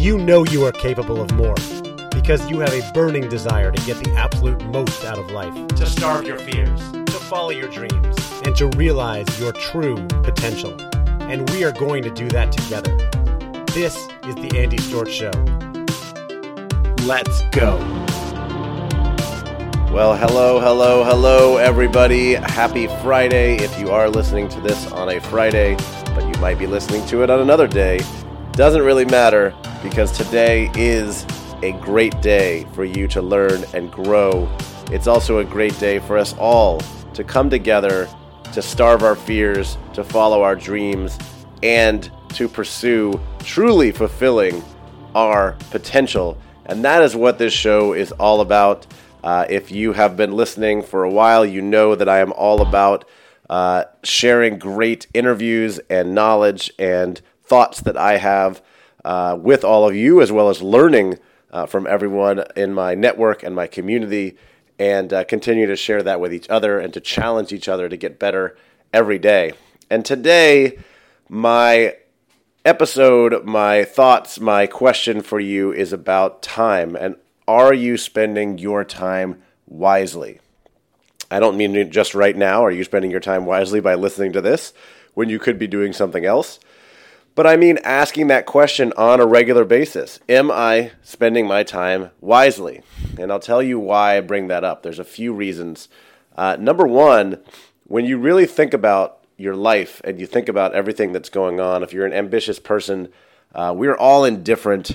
you know you are capable of more because you have a burning desire to get the absolute most out of life, to starve your fears, to follow your dreams, and to realize your true potential. And we are going to do that together. This is the Andy Storch Show. Let's go. Well, hello, hello, hello, everybody. Happy Friday. If you are listening to this on a Friday, but you might be listening to it on another day, doesn't really matter because today is a great day for you to learn and grow. It's also a great day for us all to come together, to starve our fears, to follow our dreams, and to pursue truly fulfilling our potential. And that is what this show is all about. Uh, if you have been listening for a while, you know that I am all about uh, sharing great interviews and knowledge and thoughts that I have uh, with all of you, as well as learning uh, from everyone in my network and my community, and uh, continue to share that with each other and to challenge each other to get better every day. And today, my episode, my thoughts, my question for you is about time. And are you spending your time wisely? I don't mean just right now. Are you spending your time wisely by listening to this when you could be doing something else? But I mean asking that question on a regular basis. Am I spending my time wisely? And I'll tell you why I bring that up. There's a few reasons. Uh, number one, when you really think about your life and you think about everything that's going on, if you're an ambitious person, uh, we're all in different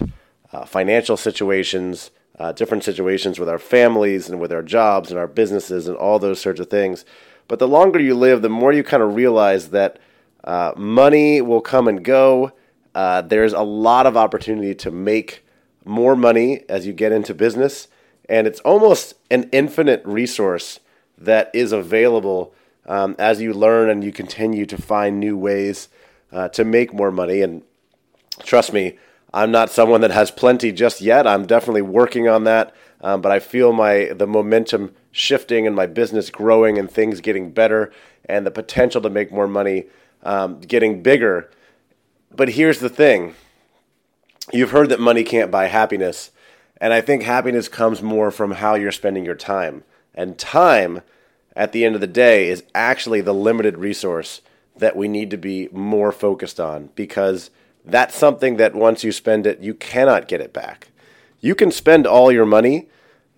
uh, financial situations, uh, different situations with our families and with our jobs and our businesses and all those sorts of things. But the longer you live, the more you kind of realize that uh, money will come and go. Uh, there's a lot of opportunity to make more money as you get into business, and it's almost an infinite resource that is available um, as you learn and you continue to find new ways uh, to make more money. And trust me, I'm not someone that has plenty just yet. I'm definitely working on that, um, but I feel my the momentum shifting and my business growing and things getting better and the potential to make more money um, getting bigger. But here's the thing you've heard that money can't buy happiness. And I think happiness comes more from how you're spending your time. And time, at the end of the day, is actually the limited resource that we need to be more focused on because that's something that once you spend it, you cannot get it back. You can spend all your money.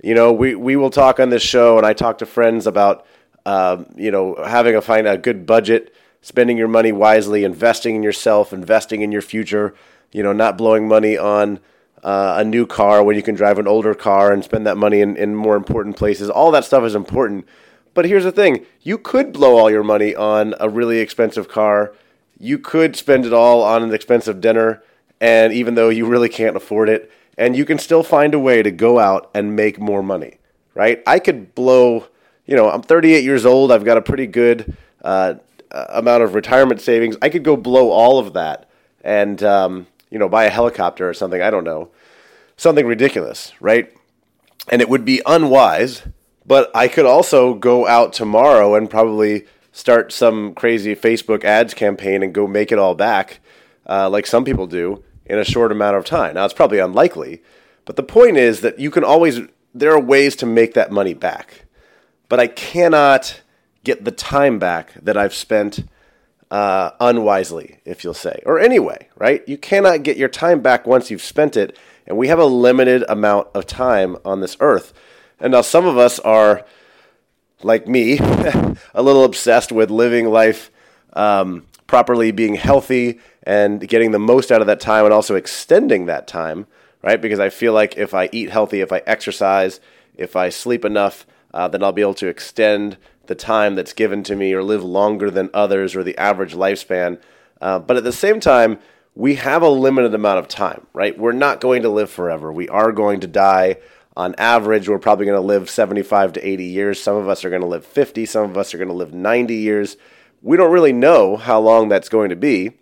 You know, we, we will talk on this show, and I talk to friends about, uh, you know, having a find a good budget spending your money wisely, investing in yourself, investing in your future, you know, not blowing money on uh, a new car when you can drive an older car and spend that money in, in more important places. All that stuff is important. But here's the thing you could blow all your money on a really expensive car. You could spend it all on an expensive dinner, and even though you really can't afford it, and you can still find a way to go out and make more money, right? I could blow, you know, I'm 38 years old. I've got a pretty good uh, amount of retirement savings, I could go blow all of that and um, you know buy a helicopter or something. I don't know, something ridiculous, right? And it would be unwise. But I could also go out tomorrow and probably start some crazy Facebook ads campaign and go make it all back, uh, like some people do, in a short amount of time. Now it's probably unlikely, but the point is that you can always. There are ways to make that money back, but I cannot get the time back that I've spent uh, unwisely, if you'll say, or anyway, right? You cannot get your time back once you've spent it, and we have a limited amount of time on this earth. And now some of us are, like me, a little obsessed with living life um, properly, being healthy, and getting the most out of that time, and also extending that time, right? Because I feel like if I eat healthy, if I exercise, if I sleep enough, uh, then I'll be able to extend the time that's given to me or live longer than others or the average lifespan. Uh, but at the same time, we have a limited amount of time, right? We're not going to live forever. We are going to die. On average, we're probably going to live 75 to 80 years. Some of us are going to live 50. Some of us are going to live 90 years. We don't really know how long that's going to be.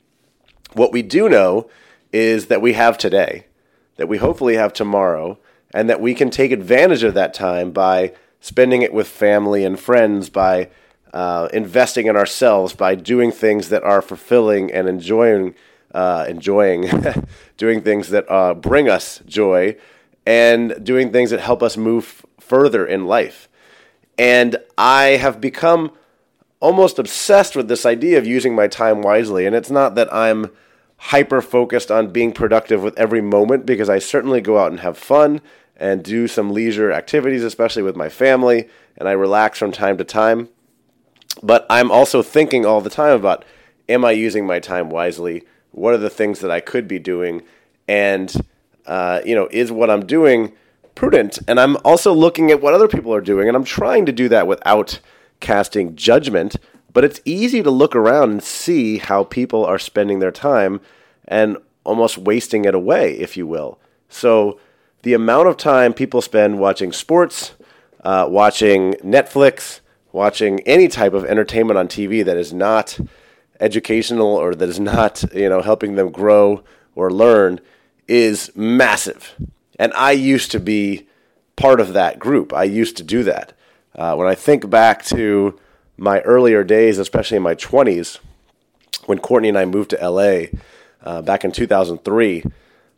What we do know is that we have today, that we hopefully have tomorrow, and that we can take advantage of that time by spending it with family and friends, by uh, investing in ourselves, by doing things that are fulfilling and enjoying uh, enjoying doing things that uh, bring us joy and doing things that help us move further in life. And I have become almost obsessed with this idea of using my time wisely. And it's not that I'm hyper focused on being productive with every moment because I certainly go out and have fun and do some leisure activities, especially with my family, and I relax from time to time. But I'm also thinking all the time about am I using my time wisely? What are the things that I could be doing? And, uh, you know, is what I'm doing prudent? And I'm also looking at what other people are doing, and I'm trying to do that without casting judgment. But it's easy to look around and see how people are spending their time and almost wasting it away, if you will. So, the amount of time people spend watching sports, uh, watching Netflix, watching any type of entertainment on TV that is not educational or that is not you know helping them grow or learn is massive. And I used to be part of that group. I used to do that. Uh, when I think back to my earlier days, especially in my 20s, when Courtney and I moved to LA uh, back in 2003,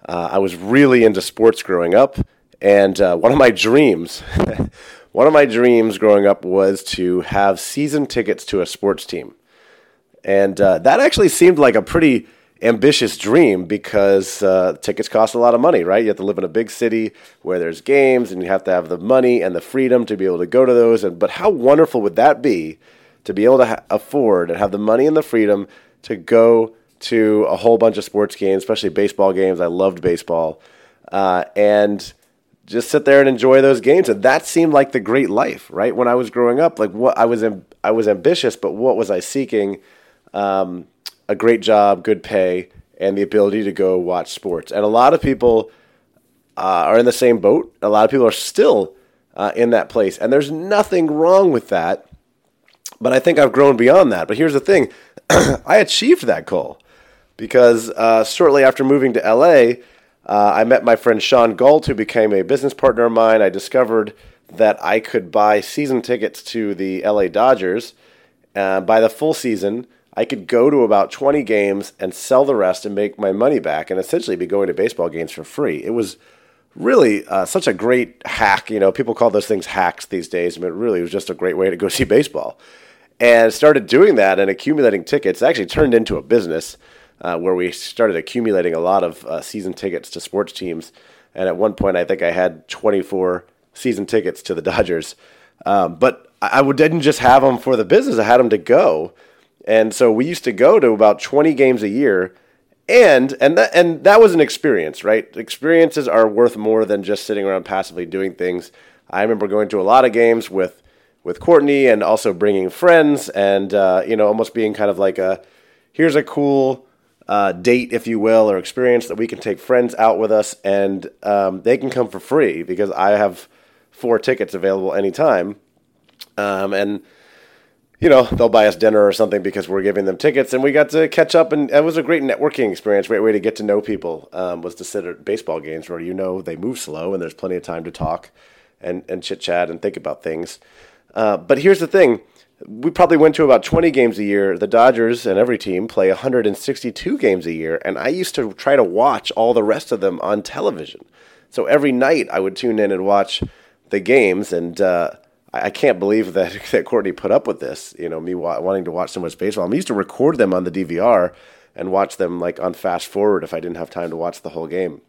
uh, I was really into sports growing up. And uh, one of my dreams, one of my dreams growing up was to have season tickets to a sports team. And uh, that actually seemed like a pretty ambitious dream because uh, tickets cost a lot of money, right? You have to live in a big city where there's games, and you have to have the money and the freedom to be able to go to those. And but how wonderful would that be to be able to ha- afford and have the money and the freedom to go to a whole bunch of sports games, especially baseball games. I loved baseball, uh, and just sit there and enjoy those games. And that seemed like the great life, right? When I was growing up, like what I was, I was ambitious, but what was I seeking? Um, a great job, good pay, and the ability to go watch sports. And a lot of people uh, are in the same boat. A lot of people are still uh, in that place, and there's nothing wrong with that. But I think I've grown beyond that. But here's the thing: I achieved that goal because uh, shortly after moving to LA, uh, I met my friend Sean Galt, who became a business partner of mine. I discovered that I could buy season tickets to the LA Dodgers. Uh, by the full season, I could go to about 20 games and sell the rest and make my money back and essentially be going to baseball games for free. It was really uh, such a great hack. You know, people call those things hacks these days, but really it was just a great way to go see baseball. And started doing that and accumulating tickets. It actually turned into a business uh, where we started accumulating a lot of uh, season tickets to sports teams. And at one point, I think I had 24 season tickets to the Dodgers. Um, but I didn't just have them for the business, I had them to go. And so we used to go to about 20 games a year. And and that and that was an experience, right? Experiences are worth more than just sitting around passively doing things. I remember going to a lot of games with with Courtney and also bringing friends and uh, you know almost being kind of like a here's a cool uh, date, if you will, or experience that we can take friends out with us, and um, they can come for free because I have four tickets available anytime. Um, and you know they'll buy us dinner or something because we're giving them tickets, and we got to catch up, and it was a great networking experience. Great way to get to know people um, was to sit at baseball games where you know they move slow and there's plenty of time to talk and and chit chat and think about things. Uh, but here's the thing we probably went to about 20 games a year. The Dodgers and every team play 162 games a year, and I used to try to watch all the rest of them on television. So every night I would tune in and watch the games, and uh, I can't believe that, that Courtney put up with this. You know, me wa- wanting to watch so much baseball. I used to record them on the DVR and watch them like on fast forward if I didn't have time to watch the whole game.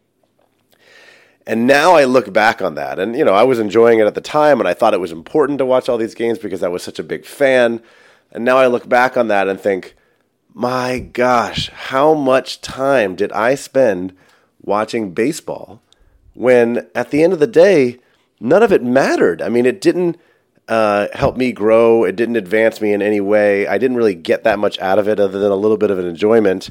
And now I look back on that, and you know, I was enjoying it at the time, and I thought it was important to watch all these games because I was such a big fan. And now I look back on that and think, my gosh, how much time did I spend watching baseball when at the end of the day, none of it mattered? I mean, it didn't uh, help me grow, it didn't advance me in any way. I didn't really get that much out of it other than a little bit of an enjoyment.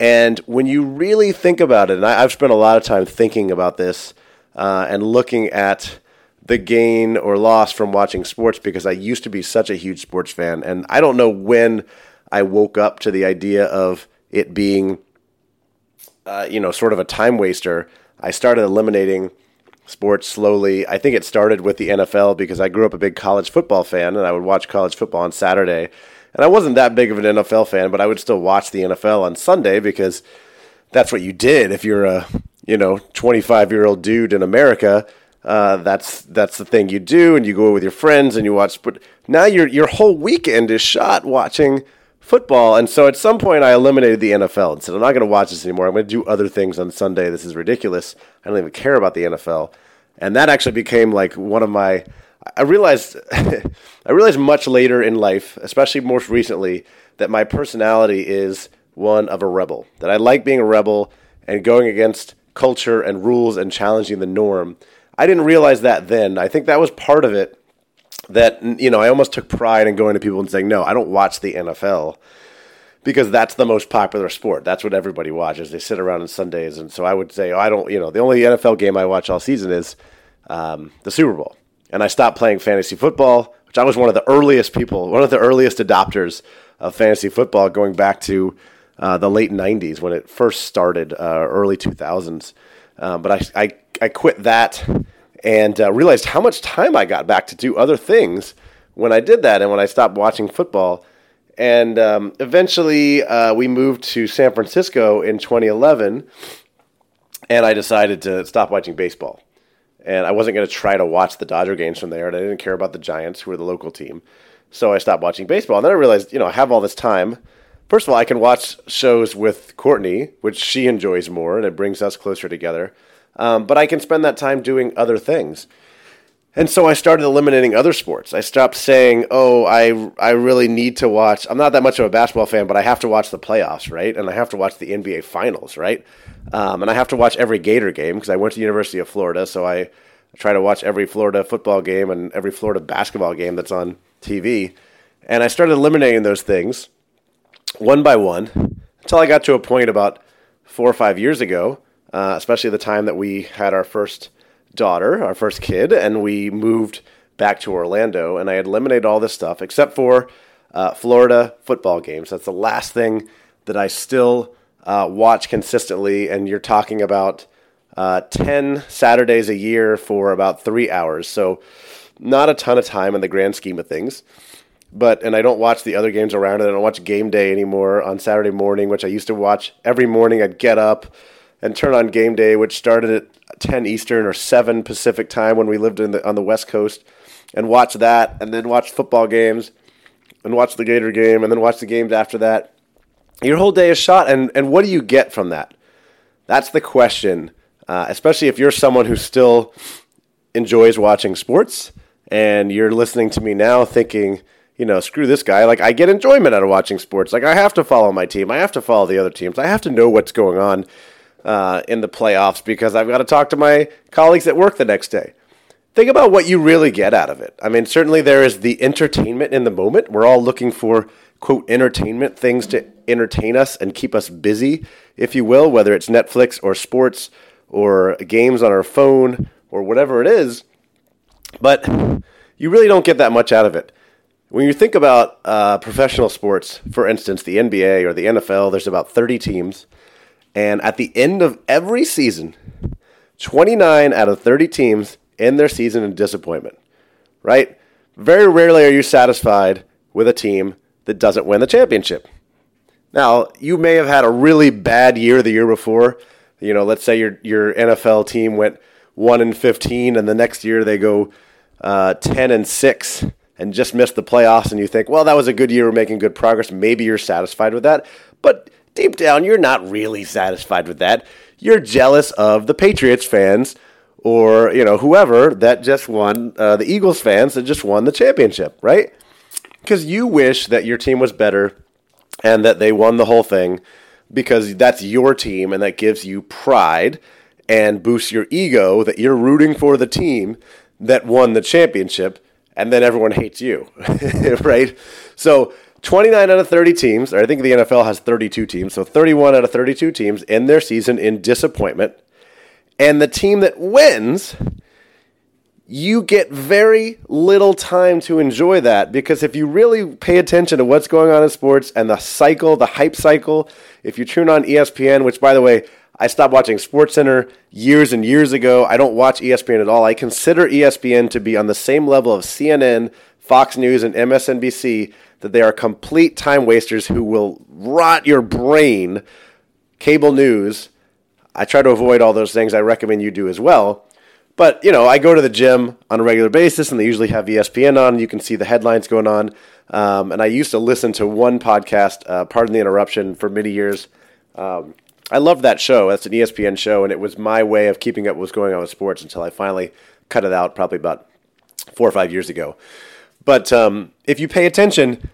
And when you really think about it, and I, have spent a lot of time thinking about this uh, and looking at the gain or loss from watching sports because I used to be such a huge sports fan. And I don't know when I woke up to the idea of it being, uh, you know, sort of a time waster. I started eliminating sports slowly. I think it started with the NFL because I grew up a big college football fan and I would watch college football on Saturday and I wasn't that big of an NFL fan, but I would still watch the NFL on Sunday because that's what you did if you're a you know 25 year old dude in America. Uh, that's that's the thing you do, and you go with your friends and you watch. But now your your whole weekend is shot watching football, and so at some point I eliminated the NFL and said I'm not going to watch this anymore. I'm going to do other things on Sunday. This is ridiculous. I don't even care about the NFL, and that actually became like one of my. I realized I realized much later in life, especially most recently, that my personality is one of a rebel. That I like being a rebel and going against culture and rules and challenging the norm. I didn't realize that then. I think that was part of it. That you know, I almost took pride in going to people and saying, "No, I don't watch the NFL." Because that's the most popular sport. That's what everybody watches. They sit around on Sundays, and so I would say, oh, I don't. You know, the only NFL game I watch all season is um, the Super Bowl. And I stopped playing fantasy football, which I was one of the earliest people, one of the earliest adopters of fantasy football, going back to uh, the late '90s when it first started, uh, early 2000s. Um, but I, I, I quit that and uh, realized how much time I got back to do other things when I did that and when I stopped watching football. And um, eventually, uh, we moved to San Francisco in 2011, and I decided to stop watching baseball. And I wasn't going to try to watch the Dodger games from there, and I didn't care about the Giants, who were the local team. So I stopped watching baseball. And then I realized, you know, I have all this time First of all, I can watch shows with Courtney, which she enjoys more, and it brings us closer together. Um, but I can spend that time doing other things. And so I started eliminating other sports. I stopped saying, "Oh, I I really need to watch." I'm not that much of a basketball fan, but I have to watch the playoffs, right? And I have to watch the NBA finals, right? Um, and I have to watch every Gator game because I went to the University of Florida, so I try to watch every Florida football game and every Florida basketball game that's on TV. And I started eliminating those things one by one until I got to a point about four or five years ago, uh, especially the time that we had our first daughter, our first kid, and we moved back to Orlando. And I had eliminated all this stuff except for uh, Florida football games. That's the last thing that I still uh, watch consistently. And you're talking about uh, 10 Saturdays a year for about three hours. So, not a ton of time in the grand scheme of things but and I don't watch the other games around it. I don't watch game day anymore on Saturday morning, which I used to watch every morning. I'd get up and turn on game day, which started at 10 Eastern or 7 Pacific time when we lived in the, on the West Coast, and watch that, and then watch football games, and watch the Gator game, and then watch the games after that. Your whole day is shot, and, and what do you get from that? That's the question, uh, especially if you're someone who still enjoys watching sports, and you're listening to me now thinking – you know, screw this guy. Like, I get enjoyment out of watching sports. Like, I have to follow my team. I have to follow the other teams. I have to know what's going on uh, in the playoffs because I've got to talk to my colleagues at work the next day. Think about what you really get out of it. I mean, certainly there is the entertainment in the moment. We're all looking for, quote, entertainment, things to entertain us and keep us busy, if you will, whether it's Netflix or sports or games on our phone or whatever it is. But you really don't get that much out of it. When you think about uh, professional sports, for instance, the NBA or the NFL, there's about 30 teams. And at the end of every season, 29 out of 30 teams end their season in disappointment, right? Very rarely are you satisfied with a team that doesn't win the championship. Now, you may have had a really bad year the year before. You know, let's say your your NFL team went 1 and 15 and the next year they go uh, 10 and 6 and just missed the playoffs and you think, well, that was a good year, we're making good progress, maybe you're satisfied with that. But deep down, you're not really satisfied with that. You're jealous of the Patriots fans or, you know, whoever that just won, uh, the Eagles fans that just won the championship, right? Because you wish that your team was better and that they won the whole thing because that's your team and that gives you pride and boosts your ego that you're rooting for the team that won the championship and then everyone hates you, right? So 29 out of 30 teams, or I think the NFL has 32 teams, so 31 out of 32 teams end their season in disappointment. And the team that wins, you get very little time to enjoy that because if you really pay attention to what's going on in sports and the cycle, the hype cycle, if you tune on ESPN, which by the way, I stopped watching SportsCenter years and years ago. I don't watch ESPN at all. I consider ESPN to be on the same level of CNN, Fox News, and MSNBC, that they are complete time wasters who will rot your brain cable news, I try to avoid all those things. I recommend you do as well. But, you know, I go to the gym on a regular basis and they usually have ESPN on. You can see the headlines going on. Um, and I used to listen to one podcast, uh, Pardon the Interruption, for many years. Um, I loved that show. That's an ESPN show, and it was my way of keeping up what was going on with sports until I finally cut it out probably about four or five years ago. But um, if you pay attention,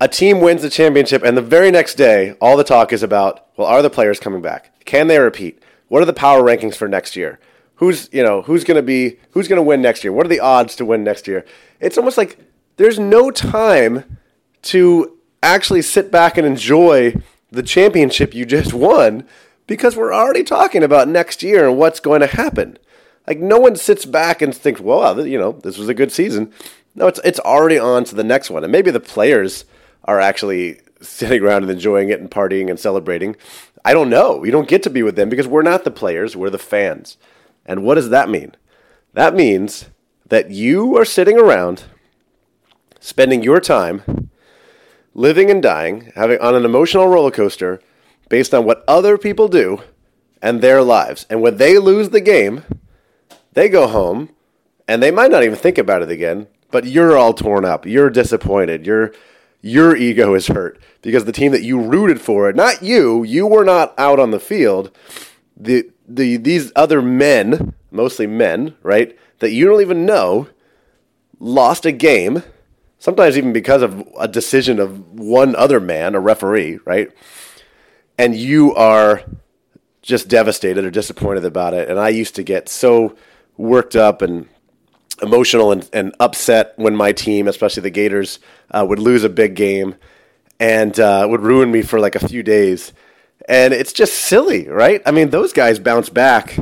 a team wins the championship, and the very next day, all the talk is about well, are the players coming back? Can they repeat? What are the power rankings for next year? who's you know who's going to be who's going to win next year? What are the odds to win next year? It's almost like there's no time to actually sit back and enjoy the championship you just won because we're already talking about next year and what's going to happen. Like no one sits back and thinks, "Well, you know, this was a good season." No, it's it's already on to the next one, and maybe the players are actually sitting around and enjoying it and partying and celebrating. I don't know. We don't get to be with them because we're not the players; we're the fans. And what does that mean? That means that you are sitting around spending your time living and dying, having on an emotional roller coaster based on what other people do and their lives. And when they lose the game, they go home and they might not even think about it again, but you're all torn up. You're disappointed. Your your ego is hurt because the team that you rooted for, not you, you were not out on the field. The the these other men, mostly men, right, that you don't even know, lost a game, sometimes even because of a decision of one other man, a referee, right? And you are just devastated or disappointed about it. And I used to get so worked up and emotional and, and upset when my team, especially the Gators, uh, would lose a big game and uh, would ruin me for like a few days and it's just silly, right? I mean, those guys bounce back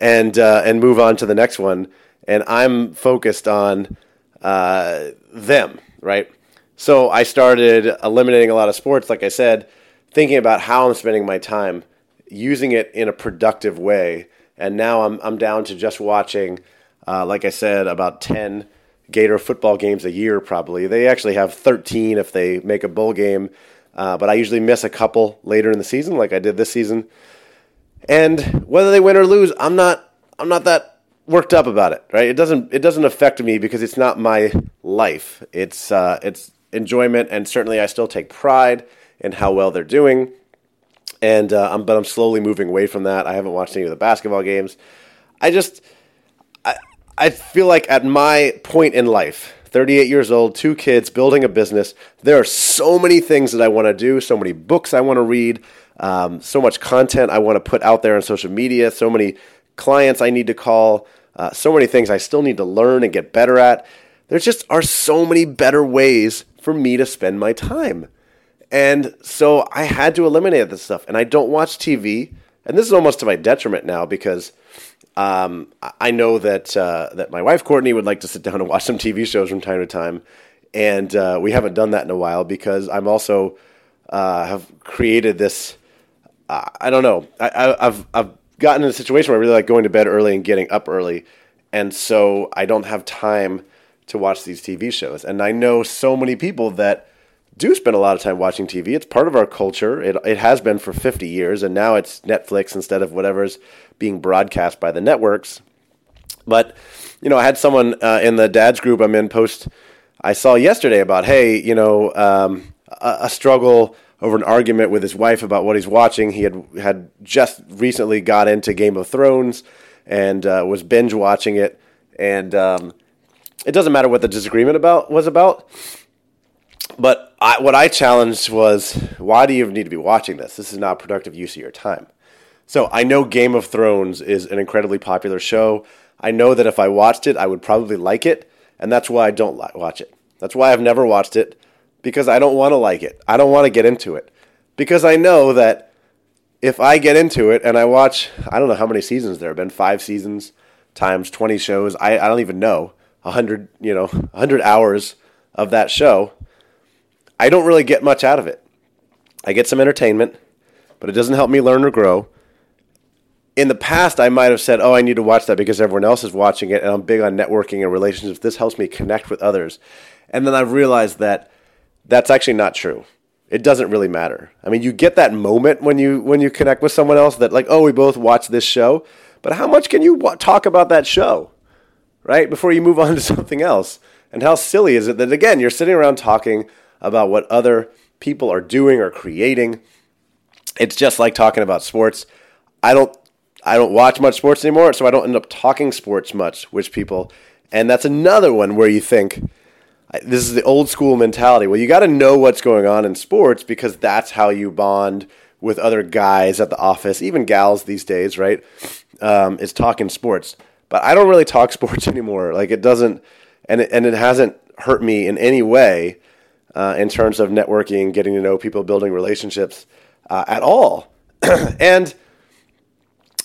and uh, and move on to the next one, and I'm focused on uh, them, right? So I started eliminating a lot of sports, like I said, thinking about how I'm spending my time, using it in a productive way, and now I'm I'm down to just watching, uh, like I said, about ten. Gator football games a year, probably. They actually have 13 if they make a bowl game uh, but I usually miss a couple later in the season, like I did this season. And whether they win or lose, I'm not I'm not that worked up about it. Right? It doesn't it doesn't affect me because it's not my life. It's uh, it's enjoyment, and certainly I still take pride in how well they're doing. And uh, I'm, but I'm slowly moving away from that. I haven't watched any of the basketball games. I just I feel like at my point in life 38 years old, two kids, building a business. There are so many things that I want to do, so many books I want to read, um, so much content I want to put out there on social media, so many clients I need to call, uh, so many things I still need to learn and get better at. There just are so many better ways for me to spend my time. And so I had to eliminate this stuff. And I don't watch TV. And this is almost to my detriment now because um, I know that uh, that my wife Courtney would like to sit down and watch some TV shows from time to time, and uh, we haven't done that in a while because I'm also uh, have created this. Uh, I don't know. I, have I've gotten in a situation where I really like going to bed early and getting up early, and so I don't have time to watch these TV shows. And I know so many people that do spend a lot of time watching TV. It's part of our culture. It it has been for 50 years, and now it's Netflix instead of whatever's being broadcast by the networks. But you know, I had someone uh, in the dads group I'm in post I saw yesterday about hey, you know, um, a, a, struggle over an argument with his wife about what he's watching. He had had just recently got into Game of Thrones and uh, was binge watching it, and um, it doesn't matter what the disagreement about was about. But I, what I challenged was, why do you need to be watching this? This is not productive use of your time. So I know Game of Thrones is an incredibly popular show. I know that if I watched it, I would probably like it, and that's why I don't watch it. That's why I've never watched it because I don't want to like it. I don't want to get into it because I know that if I get into it and I watch, I don't know how many seasons there have been, five seasons times 20 shows. I, I don't even know, 100, you know, 100 hours of that show. I don't really get much out of it. I get some entertainment, but it doesn't help me learn or grow in the past, I might have said, "Oh, I need to watch that because everyone else is watching it," and I'm big on networking and relationships. This helps me connect with others, and then I've realized that that's actually not true. it doesn't really matter. I mean, you get that moment when you when you connect with someone else that like, oh, we both watch this show, but how much can you talk about that show, right? Before you move on to something else. And how silly is it that again you're sitting around talking about what other people are doing or creating? It's just like talking about sports. I don't I don't watch much sports anymore, so I don't end up talking sports much with people. And that's another one where you think this is the old school mentality. Well, you got to know what's going on in sports because that's how you bond with other guys at the office, even gals these days, right? Um, is talking sports. But I don't really talk sports anymore. Like it doesn't, and it, and it hasn't hurt me in any way uh, in terms of networking, getting to know people, building relationships uh, at all. and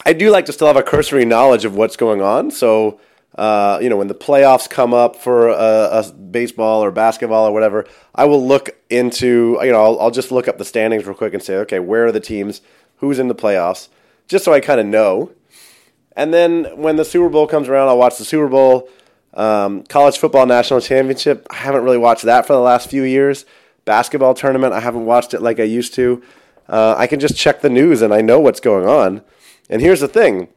I do like to still have a cursory knowledge of what's going on. So uh, you know, when the playoffs come up for a, a, baseball or basketball or whatever, I will look into, you know, I'll, I'll, just look up the standings real quick and say, okay, where are the teams? Who's in the playoffs? Just so I kind of know. And then when the Super Bowl comes around, I'll watch the Super Bowl. Um, college football national championship, I haven't really watched that for the last few years. Basketball tournament, I haven't watched it like I used to. Uh, I can just check the news and I know what's going on. And here's the thing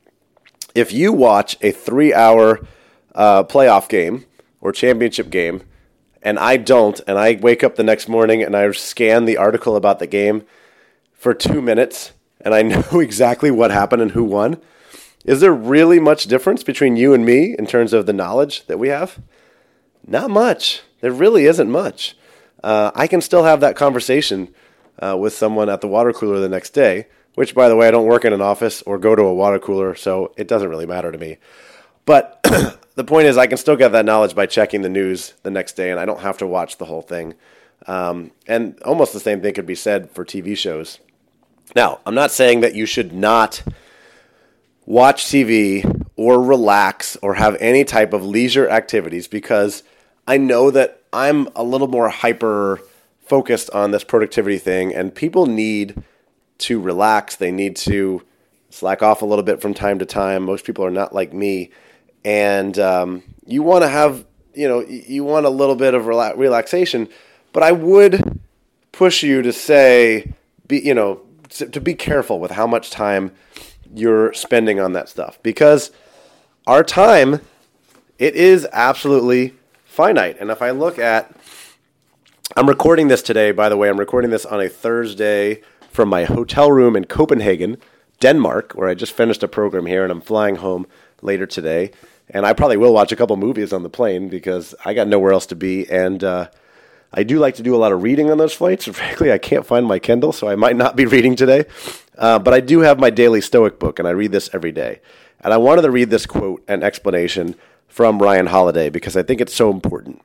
if you watch a three hour uh, playoff game or championship game, and I don't, and I wake up the next morning and I scan the article about the game for two minutes, and I know exactly what happened and who won, is there really much difference between you and me in terms of the knowledge that we have? Not much. There really isn't much. Uh, I can still have that conversation uh, with someone at the water cooler the next day which, by the way, I don't work in an office or go to a water cooler, so it doesn't really matter to me. But the point is, I can still get that knowledge by checking the news the next day, and I don't have to watch the whole thing. Um, and almost the same thing could be said for TV shows. Now, I'm not saying that you should not watch TV or relax or have any type of leisure activities because I know that I'm a little more hyper focused on this productivity thing, and people need to relax. They need to slack off a little bit from time to time. Most people are not like me, and um, you want to have you know you want a little bit of rela- relaxation. But I would push you to say, be you know, to be careful with how much time you're spending on that stuff because our time it is absolutely finite. And if I look at I'm recording this today, by the way, I'm recording this on a Thursday from my hotel room in Copenhagen, Denmark, where I just finished a program here and I'm flying home later today. And I probably will watch a couple movies on the plane because I got nowhere else to be. And uh, I do like to do a lot of reading on those flights. Frankly, I can't find my Kindle, so I might not be reading today. Uh, but I do have my daily Stoic book, and I read this every day. And I wanted to read this quote and explanation from Ryan Holiday because I think it's so important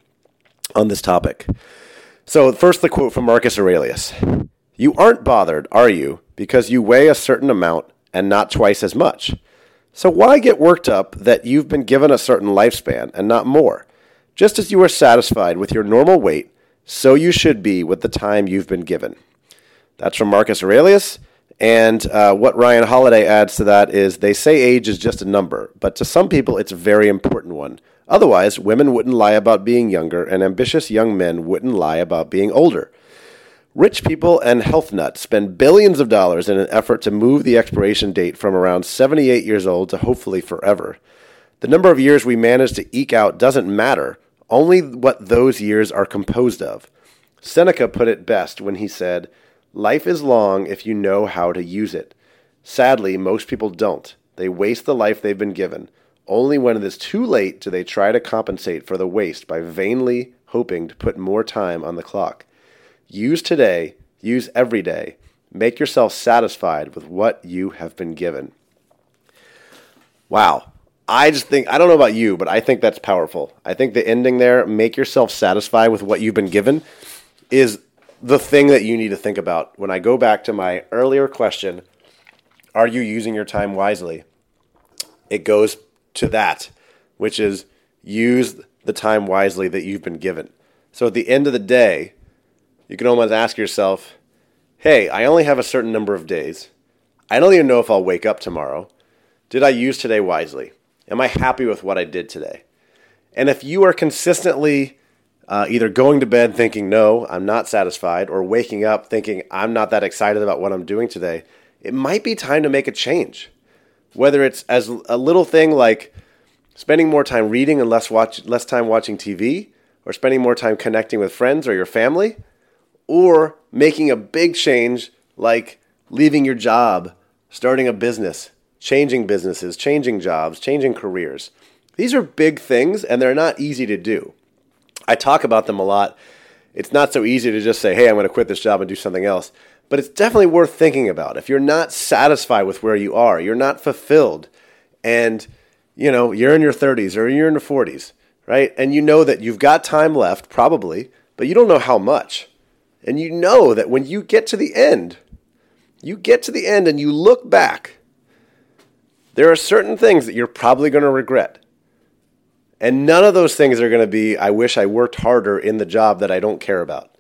on this topic. So, first, the quote from Marcus Aurelius you aren't bothered, are you, because you weigh a certain amount and not twice as much? So why get worked up that you've been given a certain lifespan and not more? Just as you are satisfied with your normal weight, so you should be with the time you've been given. That's from Marcus Aurelius. And uh, what Ryan Holiday adds to that is they say age is just a number, but to some people it's a very important one. Otherwise, women wouldn't lie about being younger, and ambitious young men wouldn't lie about being older. Rich people and health nuts spend billions of dollars in an effort to move the expiration date from around 78 years old to hopefully forever. The number of years we manage to eke out doesn't matter, only what those years are composed of. Seneca put it best when he said, Life is long if you know how to use it. Sadly, most people don't. They waste the life they've been given. Only when it is too late do they try to compensate for the waste by vainly hoping to put more time on the clock. Use today, use every day. Make yourself satisfied with what you have been given. Wow. I just think, I don't know about you, but I think that's powerful. I think the ending there, make yourself satisfied with what you've been given, is the thing that you need to think about. When I go back to my earlier question, are you using your time wisely? It goes to that, which is use the time wisely that you've been given. So at the end of the day, you can almost ask yourself, hey, I only have a certain number of days. I don't even know if I'll wake up tomorrow. Did I use today wisely? Am I happy with what I did today? And if you are consistently uh, either going to bed thinking, no, I'm not satisfied, or waking up thinking, I'm not that excited about what I'm doing today, it might be time to make a change. Whether it's as a little thing like spending more time reading and less, watch, less time watching TV, or spending more time connecting with friends or your family, or making a big change like leaving your job, starting a business, changing businesses, changing jobs, changing careers. These are big things and they're not easy to do. I talk about them a lot. It's not so easy to just say, hey, I'm going to quit this job and do something else. But it's definitely worth thinking about. If you're not satisfied with where you are, you're not fulfilled, and you know, you're in your 30s or you're in your 40s, right? And you know that you've got time left, probably, but you don't know how much. And you know that when you get to the end, you get to the end and you look back, there are certain things that you're probably going to regret. And none of those things are going to be, I wish I worked harder in the job that I don't care about.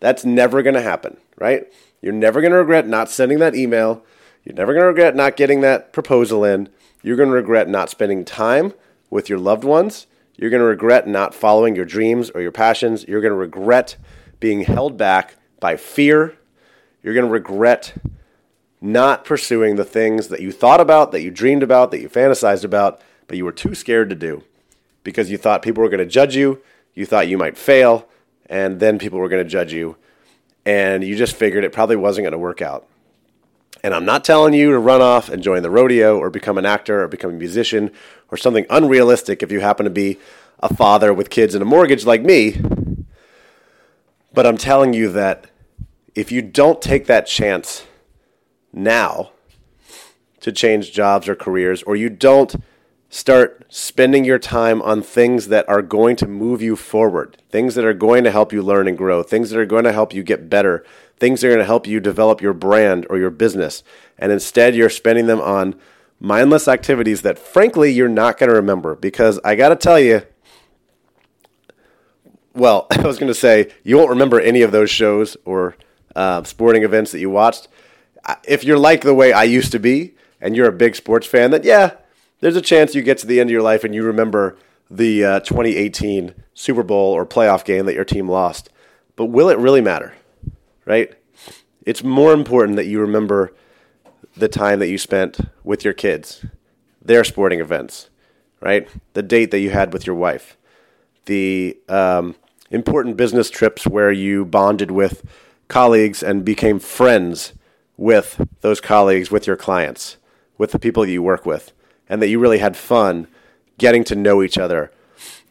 That's never going to happen, right? You're never going to regret not sending that email. You're never going to regret not getting that proposal in. You're going to regret not spending time with your loved ones. You're going to regret not following your dreams or your passions. You're going to regret being held back by fear. You're going to regret not pursuing the things that you thought about, that you dreamed about, that you fantasized about, but you were too scared to do because you thought people were going to judge you, you thought you might fail, and then people were going to judge you, and you just figured it probably wasn't going to work out. And I'm not telling you to run off and join the rodeo or become an actor or become a musician or something unrealistic if you happen to be a father with kids and a mortgage like me. But I'm telling you that if you don't take that chance now to change jobs or careers, or you don't start spending your time on things that are going to move you forward, things that are going to help you learn and grow, things that are going to help you get better, things that are going to help you develop your brand or your business. And instead, you're spending them on mindless activities that, frankly, you're not going to remember. Because I got to tell you, well, I was going to say, you won't remember any of those shows or uh, sporting events that you watched. If you're like the way I used to be, and you're a big sports fan, then yeah, there's a chance you get to the end of your life and you remember the uh, 2018 Super Bowl or playoff game that your team lost. But will it really matter? Right? It's more important that you remember the time that you spent with your kids, their sporting events, right? The date that you had with your wife, the um, important business trips where you bonded with colleagues and became friends with those colleagues, with your clients, with the people that you work with and that you really had fun getting to know each other.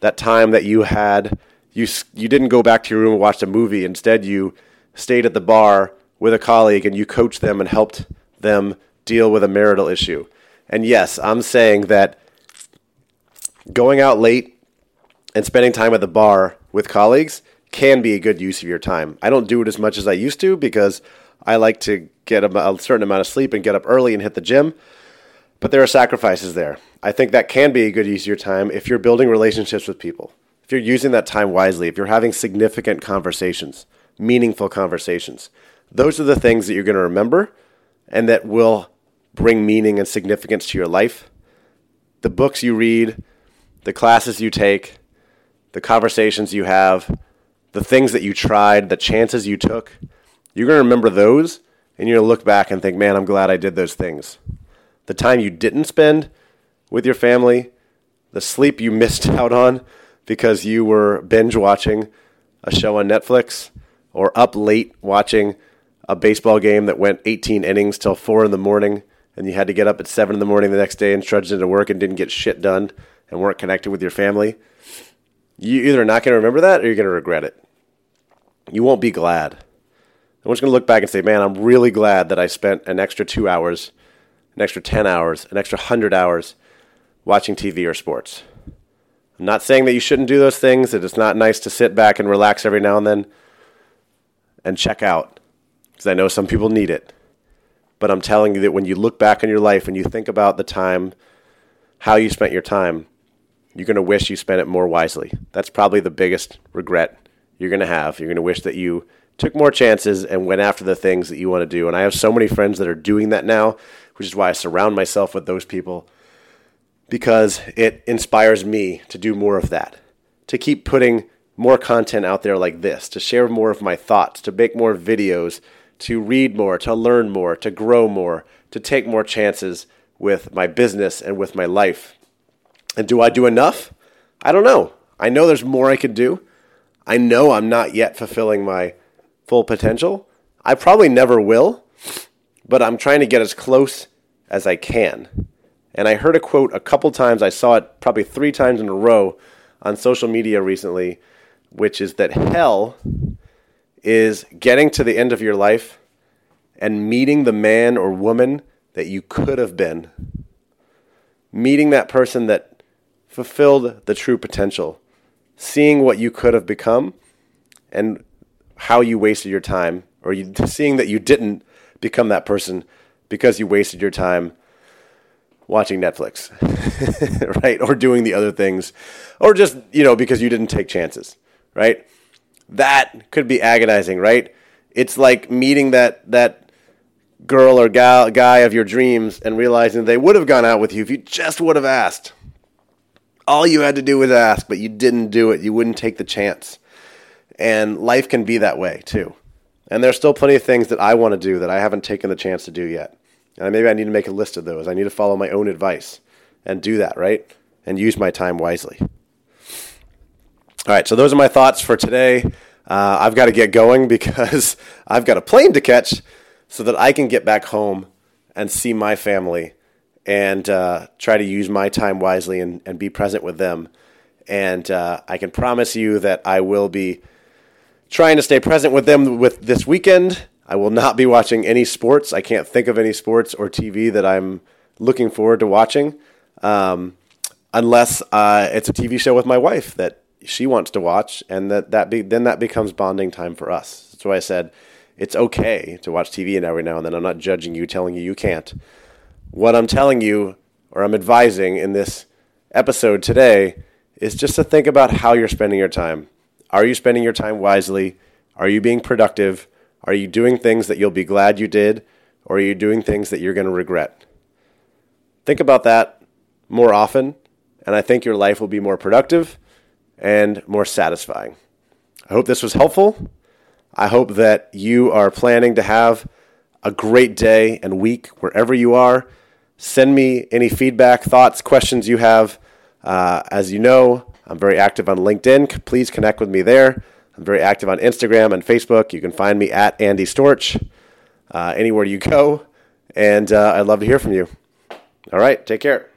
That time that you had, you, you didn't go back to your room and watch a movie. Instead, you stayed at the bar with a colleague and you coached them and helped them deal with a marital issue. And yes, I'm saying that going out late and spending time at the bar with colleagues can be a good use of your time. I don't do it as much as I used to because I like to get a, certain amount of sleep and get up early and hit the gym. But there are sacrifices there. I think that can be a good use of your time if you're building relationships with people, if you're using that time wisely, if you're having significant conversations, meaningful conversations. Those are the things that you're going to remember and that will bring meaning and significance to your life. The books you read, the classes you take, the conversations you have, the things that you tried, the chances you took, you're going to remember those and you're going to look back and think, man, I'm glad I did those things the time you didn't spend with your family, the sleep you missed out on because you were binge watching a show on Netflix or up late watching a baseball game that went 18 innings till 4 in the morning and you had to get up at 7 in the morning the next day and trudged into work and didn't get shit done and weren't connected with your family. You either not going to remember that or you're going to regret it. You won't be glad. I'm just going to look back and say, man, I'm really glad that I spent an extra two hours an extra 10 hours, an extra 100 hours watching TV or sports. I'm not saying that you shouldn't do those things, that it's not nice to sit back and relax every now and then and check out, because I know some people need it. But I'm telling you that when you look back on your life and you think about the time, how you spent your time, you're going to wish you spent it more wisely. That's probably the biggest regret you're going to have. You're going to wish that you took more chances and went after the things that you want to do. And I have so many friends that are doing that now which is why I surround myself with those people because it inspires me to do more of that, to keep putting more content out there like this, to share more of my thoughts, to make more videos, to read more, to learn more, to grow more, to take more chances with my business and with my life. And do I do enough? I don't know. I know there's more I could do. I know I'm not yet fulfilling my full potential. I probably never will, but I'm trying to get as close as I can. And I heard a quote a couple times. I saw it probably three times in a row on social media recently, which is that hell is getting to the end of your life and meeting the man or woman that you could have been. Meeting that person that fulfilled the true potential. Seeing what you could have become and how you wasted your time, or you, seeing that you didn't become that person because you wasted your time watching Netflix, right? Or doing the other things, or just, you know, because you didn't take chances, right? That could be agonizing, right? It's like meeting that, that girl or gal, guy of your dreams and realizing they would have gone out with you if you just would have asked. All you had to do was ask, but you didn't do it. You wouldn't take the chance. And life can be that way too. And there's still plenty of things that I want to do that I haven't taken the chance to do yet. And maybe I need to make a list of those. I need to follow my own advice and do that, right? And use my time wisely. All right, so those are my thoughts for today. Uh, I've got to get going because I've got a plane to catch so that I can get back home and see my family and uh, try to use my time wisely and, and be present with them. And uh, I can promise you that I will be trying to stay present with them with this weekend. I will not be watching any sports. I can't think of any sports or TV that I'm looking forward to watching, um, unless uh, it's a TV show with my wife that she wants to watch, and that that be, then that becomes bonding time for us. That's why I said it's okay to watch TV every now and then. I'm not judging you, telling you you can't. What I'm telling you, or I'm advising in this episode today, is just to think about how you're spending your time. Are you spending your time wisely? Are you being productive? Are you doing things that you'll be glad you did? Or are you doing things that you're going to regret? Think about that more often, and I think your life will be more productive and more satisfying. I hope this was helpful. I hope that you are planning to have a great day and week wherever you are. Send me any feedback, thoughts, questions you have. Uh, as you know, I'm very active on LinkedIn. Please connect with me there. I'm very active on Instagram and Facebook. You can find me at Andy Storch uh, anywhere you go. And uh, I'd love to hear from you. All right, take care.